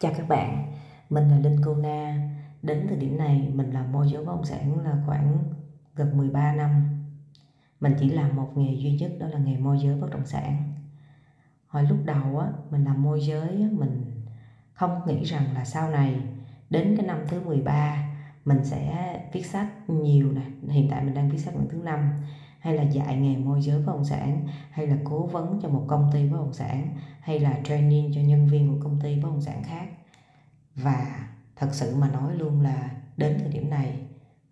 Chào các bạn, mình là Linh Cô Na. Đến thời điểm này mình làm môi giới bất động sản là khoảng gần 13 năm. Mình chỉ làm một nghề duy nhất đó là nghề môi giới bất động sản. Hồi lúc đầu á, mình làm môi giới á, mình không nghĩ rằng là sau này đến cái năm thứ 13 mình sẽ viết sách nhiều nè. Hiện tại mình đang viết sách lần thứ năm hay là dạy nghề môi giới bất động sản, hay là cố vấn cho một công ty bất động sản, hay là training cho nhân viên của công ty bất động sản khác. Và thật sự mà nói luôn là đến thời điểm này,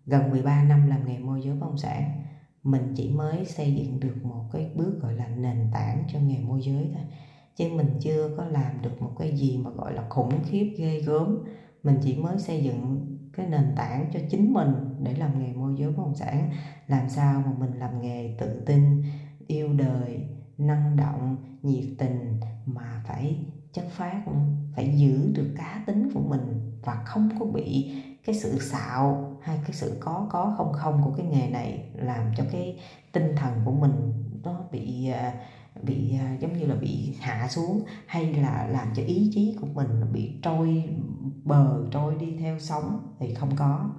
gần 13 năm làm nghề môi giới bất động sản, mình chỉ mới xây dựng được một cái bước gọi là nền tảng cho nghề môi giới thôi. Chứ mình chưa có làm được một cái gì mà gọi là khủng khiếp ghê gớm. Mình chỉ mới xây dựng cái nền tảng cho chính mình để làm nghề môi giới bất động sản. Làm sao mà mình làm nghề tự tin, yêu đời, năng động, nhiệt tình mà phải chất phát, phải giữ được cá tính của mình và không có bị cái sự xạo hay cái sự có có, không không của cái nghề này làm cho cái tinh thần của mình nó bị à, bị à, giống như là bị hạ xuống hay là làm cho ý chí của mình bị trôi, bờ trôi đi theo sóng thì không có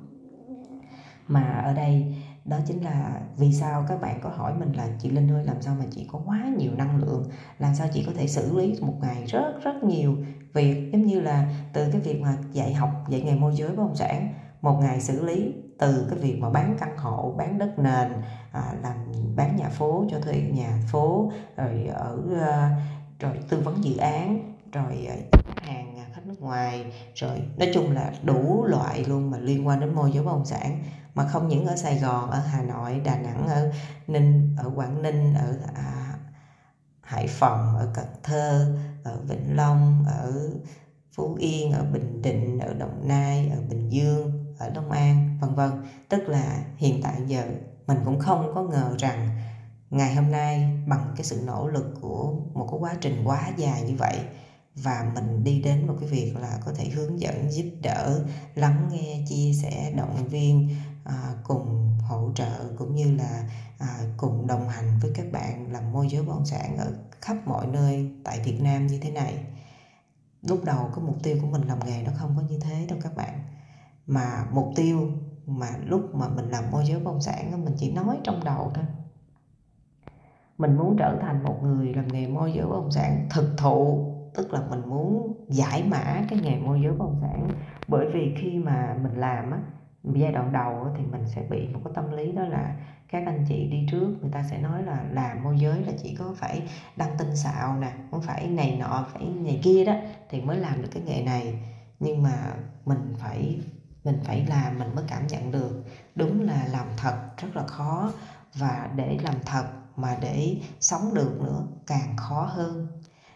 mà ở đây đó chính là vì sao các bạn có hỏi mình là chị Linh ơi làm sao mà chị có quá nhiều năng lượng? Làm sao chị có thể xử lý một ngày rất rất nhiều việc? Giống như là từ cái việc mà dạy học dạy nghề môi giới bất động sản một ngày xử lý từ cái việc mà bán căn hộ bán đất nền à, làm bán nhà phố cho thuê nhà phố rồi ở uh, rồi tư vấn dự án rồi uh, hàng à, khách nước ngoài rồi nói chung là đủ loại luôn mà liên quan đến môi giới bất động sản mà không những ở Sài Gòn ở Hà Nội Đà Nẵng ở Ninh ở Quảng Ninh ở à, Hải Phòng ở Cần Thơ ở Vĩnh Long ở Phú Yên ở Bình Định ở Đồng Nai ở Bình Dương ở Long An vân vân. Tức là hiện tại giờ mình cũng không có ngờ rằng ngày hôm nay bằng cái sự nỗ lực của một cái quá trình quá dài như vậy và mình đi đến một cái việc là có thể hướng dẫn giúp đỡ lắng nghe chia sẻ động viên à, cùng hỗ trợ cũng như là à, cùng đồng hành với các bạn làm môi giới bất động sản ở khắp mọi nơi tại Việt Nam như thế này. Lúc đầu cái mục tiêu của mình làm nghề nó không có như thế đâu các bạn. Mà mục tiêu mà lúc mà mình làm môi giới bất động sản mình chỉ nói trong đầu thôi. Mình muốn trở thành một người làm nghề môi giới bất động sản thực thụ tức là mình muốn giải mã cái nghề môi giới bất động sản. Bởi vì khi mà mình làm á giai đoạn đầu thì mình sẽ bị một cái tâm lý đó là các anh chị đi trước, người ta sẽ nói là làm môi giới là chỉ có phải đăng tin xạo nè không phải này nọ, phải này kia đó, thì mới làm được cái nghề này. Nhưng mà mình phải mình phải làm, mình mới cảm nhận được. Đúng là làm thật rất là khó, và để làm thật mà để sống được nữa càng khó hơn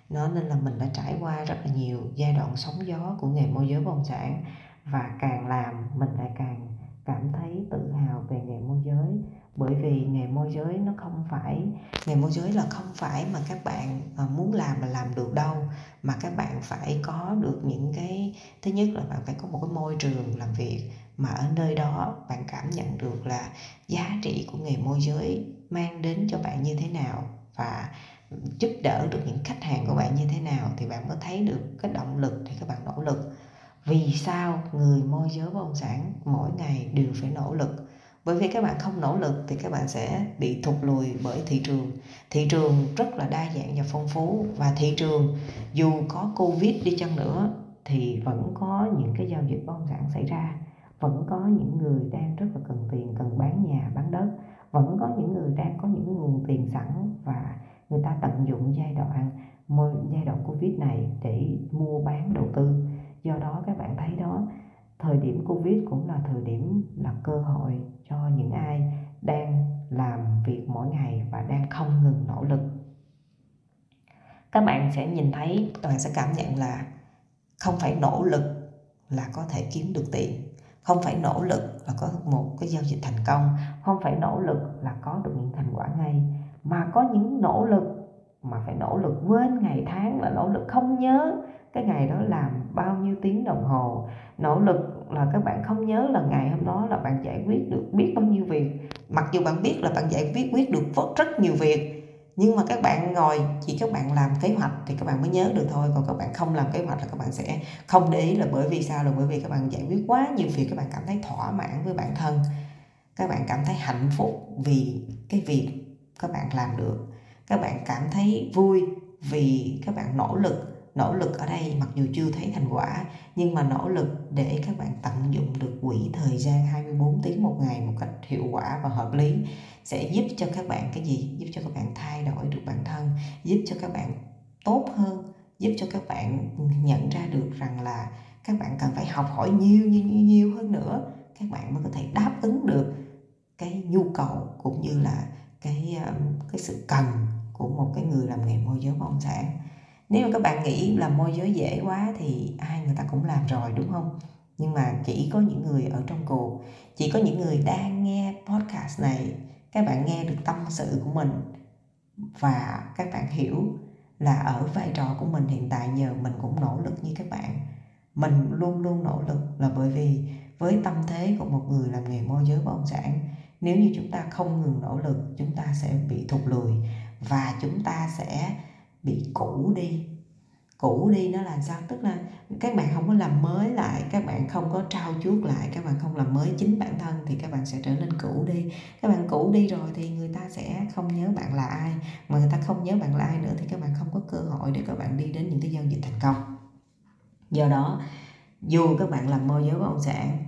nó nên là mình đã trải qua rất là nhiều giai đoạn sóng gió của nghề môi giới bất động sản và càng làm mình lại càng cảm thấy tự hào về nghề môi giới. Bởi vì nghề môi giới nó không phải, nghề môi giới là không phải mà các bạn à, muốn làm mà làm được đâu, mà các bạn phải có được những cái, thứ nhất là bạn phải có một cái môi trường làm việc mà ở nơi đó bạn cảm nhận được là giá trị của nghề môi giới mang đến cho bạn như thế nào. Và giúp đỡ được những khách hàng của bạn như thế nào thì bạn có thấy được cái động lực để các bạn nỗ lực. Vì sao người môi giới bất động sản mỗi ngày đều phải nỗ lực? Bởi vì các bạn không nỗ lực thì các bạn sẽ bị thụt lùi bởi thị trường. Thị trường rất là đa dạng và phong phú và thị trường dù có covid đi chăng nữa thì vẫn có những cái giao dịch bất động sản xảy ra. Vẫn có những người đang rất là cần tiền, cần bán nhà, bán đất. Vẫn có những người đang có những nguồn tiền sẵn và người ta tận dụng giai đoạn giai đoạn covid này để mua bán đầu tư. Do đó các bạn thấy đó, thời điểm covid cũng là thời điểm là cơ hội cho những ai đang làm việc mỗi ngày và đang không ngừng nỗ lực. Các bạn sẽ nhìn thấy, các bạn sẽ cảm nhận là không phải nỗ lực là có thể kiếm được tiền. Không phải nỗ lực là có một cái giao dịch thành công. Không phải nỗ lực là có được những thành quả ngay mà có những nỗ lực mà phải nỗ lực quên ngày tháng là nỗ lực không nhớ. Cái ngày đó làm bao nhiêu tiếng đồng hồ. Nỗ lực là các bạn không nhớ là ngày hôm đó là bạn giải quyết được biết bao nhiêu việc. Mặc dù bạn biết là bạn giải quyết quyết được rất nhiều việc, nhưng mà các bạn ngồi, chỉ các bạn làm kế hoạch thì các bạn mới nhớ được thôi. Còn các bạn không làm kế hoạch là các bạn sẽ không để ý là bởi vì sao, là bởi vì các bạn giải quyết quá nhiều việc, các bạn cảm thấy thỏa mãn với bản thân. Các bạn cảm thấy hạnh phúc vì cái việc các bạn làm được. Các bạn cảm thấy vui vì các bạn nỗ lực. Nỗ lực ở đây mặc dù chưa thấy thành quả nhưng mà nỗ lực để các bạn tận dụng được quỹ thời gian 24 tiếng một ngày một cách hiệu quả và hợp lý sẽ giúp cho các bạn cái gì? Giúp cho các bạn thay đổi được bản thân giúp cho các bạn tốt hơn giúp cho các bạn nhận ra được rằng là các bạn cần phải học hỏi nhiều nhiều nhiều, nhiều hơn nữa. Các bạn mới có thể đáp ứng được cái nhu cầu cũng như là cái um, cái sự cần của một cái người làm nghề môi giới bất động sản nếu mà các bạn nghĩ là môi giới dễ quá thì ai người ta cũng làm rồi, đúng không? Nhưng mà chỉ có những người ở trong cuộc, chỉ có những người đang nghe podcast này, các bạn nghe được tâm sự của mình và các bạn hiểu là ở vai trò của mình hiện tại nhờ mình cũng nỗ lực như các bạn. Mình luôn luôn nỗ lực là bởi vì với tâm thế của một người làm nghề môi giới bất động sản nếu như chúng ta không ngừng nỗ lực, chúng ta sẽ bị thụt lùi và chúng ta sẽ bị cũ đi. Cũ đi nó là sao? Tức là các bạn không có làm mới lại, các bạn không có trao chuốt lại, các bạn không làm mới chính bản thân thì các bạn sẽ trở nên cũ đi. Các bạn cũ đi rồi thì người ta sẽ không nhớ bạn là ai. Mà người ta không nhớ bạn là ai nữa thì các bạn không có cơ hội để các bạn đi đến những cái giao dịch thành công. Do đó, dù các bạn làm môi giới bất động sản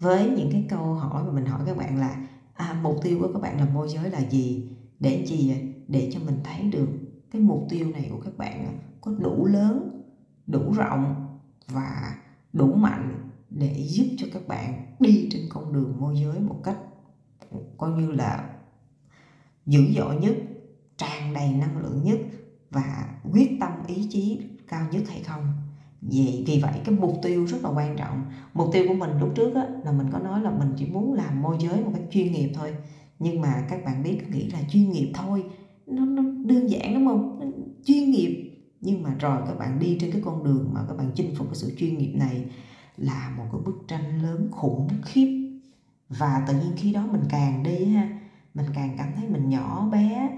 với những cái câu hỏi mà mình hỏi các bạn là à, mục tiêu của các bạn làm môi giới là gì? Để gì để cho mình thấy được cái mục tiêu này của các bạn có đủ lớn đủ rộng và đủ mạnh để giúp cho các bạn đi trên con đường môi giới một cách coi như là dữ dội nhất tràn đầy năng lượng nhất và quyết tâm ý chí cao nhất hay không vì vì vậy cái mục tiêu rất là quan trọng. Mục tiêu của mình lúc trước á, là mình có nói là mình chỉ muốn làm môi giới một cách chuyên nghiệp thôi. Nhưng mà các bạn biết nghĩ là chuyên nghiệp thôi nó, nó đơn giản đúng không? Nó chuyên nghiệp. Nhưng mà rồi các bạn đi trên cái con đường mà các bạn chinh phục cái sự chuyên nghiệp này là một cái bức tranh lớn khủng khiếp. Và tự nhiên khi đó mình càng đi ha mình càng cảm thấy mình nhỏ bé.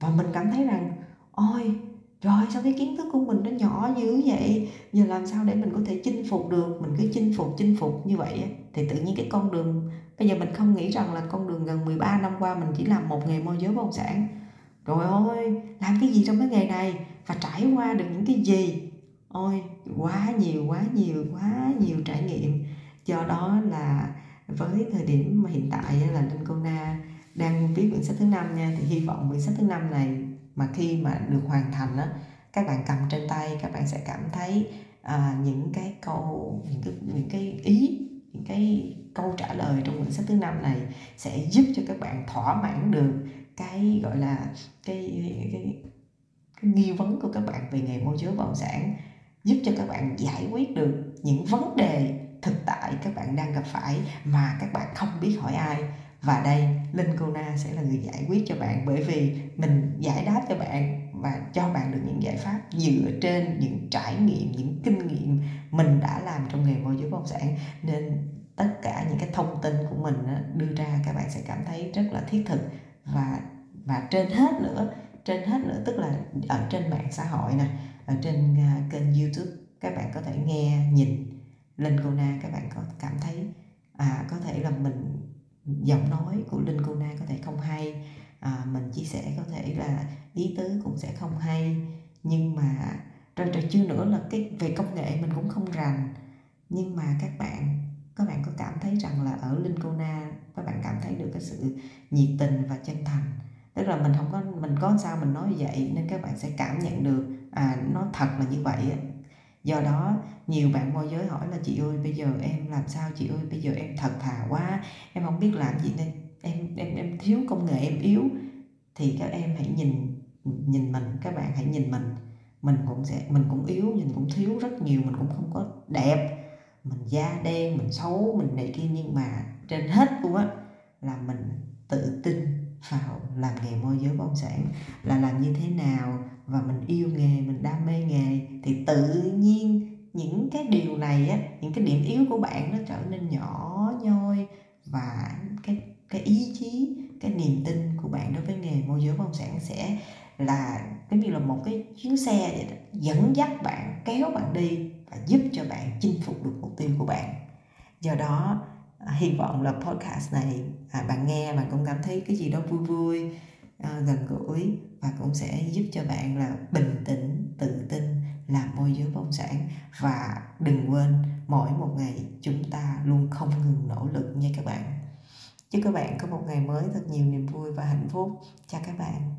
Và mình cảm thấy rằng ôi rồi sao cái kiến thức của mình nó nhỏ dữ vậy? Giờ làm sao để mình có thể chinh phục được? Mình cứ chinh phục chinh phục như vậy thì tự nhiên cái con đường, bây giờ mình không nghĩ rằng là con đường gần 13 năm qua mình chỉ làm một nghề môi giới bất động sản. Rồi ôi làm cái gì trong cái nghề này? Và trải qua được những cái gì? Ôi, quá nhiều quá nhiều quá nhiều trải nghiệm. Do đó là với thời điểm mà hiện tại là linh cô na đang viết quyển sách thứ năm nha, thì hy vọng quyển sách thứ năm này mà khi mà được hoàn thành á các bạn cầm trên tay các bạn sẽ cảm thấy à, những cái câu những cái những cái ý những cái câu trả lời trong quyển sách thứ năm này sẽ giúp cho các bạn thỏa mãn được cái gọi là cái cái cái nghi vấn của các bạn về nghề môi giới bất động sản giúp cho các bạn giải quyết được những vấn đề thực tại các bạn đang gặp phải mà các bạn không biết hỏi ai và đây, linh cô na sẽ là người giải quyết cho bạn bởi vì mình giải đáp cho bạn và cho bạn được những giải pháp dựa trên những trải nghiệm, những kinh nghiệm mình đã làm trong nghề môi giới bất động sản. Nên tất cả những cái thông tin của mình đưa ra, các bạn sẽ cảm thấy rất là thiết thực. Và và trên hết nữa, trên hết nữa, tức là ở trên mạng xã hội nè, ở trên à, kênh youtube, các bạn có thể nghe, nhìn linh cô na, các bạn có cảm thấy à có thể là mình giọng nói của linh cô na có thể không hay. À, mình chia sẻ có thể là ý tứ cũng sẽ không hay. Nhưng mà rồi, trời chưa nữa là cái về công nghệ mình cũng không rành. Nhưng mà các bạn các bạn có cảm thấy rằng là ở linh cô na các bạn cảm thấy được cái sự nhiệt tình và chân thành. Tức là mình không có mình có sao mình nói vậy nên các bạn sẽ cảm nhận được à nó thật là như vậy do đó, nhiều bạn môi giới hỏi là, chị ơi, bây giờ em làm sao? Chị ơi, bây giờ em thật thà quá, em không biết làm gì nên em em em thiếu công nghệ em yếu. Thì các em hãy nhìn nhìn mình, các bạn hãy nhìn mình. Mình cũng sẽ, mình cũng yếu, mình cũng thiếu rất nhiều, mình cũng không có đẹp. Mình da đen, mình xấu, mình này kia, nhưng mà trên hết luôn á, là mình tự tin vào làm nghề môi giới bất động sản. Là làm như thế nào? Và mình yêu nghề mình đam mê nghề thì tự nhiên những cái điều này á những cái điểm yếu của bạn nó trở nên nhỏ nhoi và cái cái ý chí cái niềm tin của bạn đối với nghề môi giới bất động sản sẽ là giống như là một cái chuyến xe vậy đó, dẫn dắt bạn kéo bạn đi và giúp cho bạn chinh phục được mục tiêu của bạn. Do đó à, hy vọng là podcast này à, bạn nghe bạn cũng cảm thấy cái gì đó vui vui à, gần gũi và cũng sẽ giúp cho bạn là bình tĩnh tự tin làm môi giới bất động sản và đừng quên mỗi một ngày chúng ta luôn không ngừng nỗ lực nha các bạn. Chúc các bạn có một ngày mới thật nhiều niềm vui và hạnh phúc. Chào các bạn.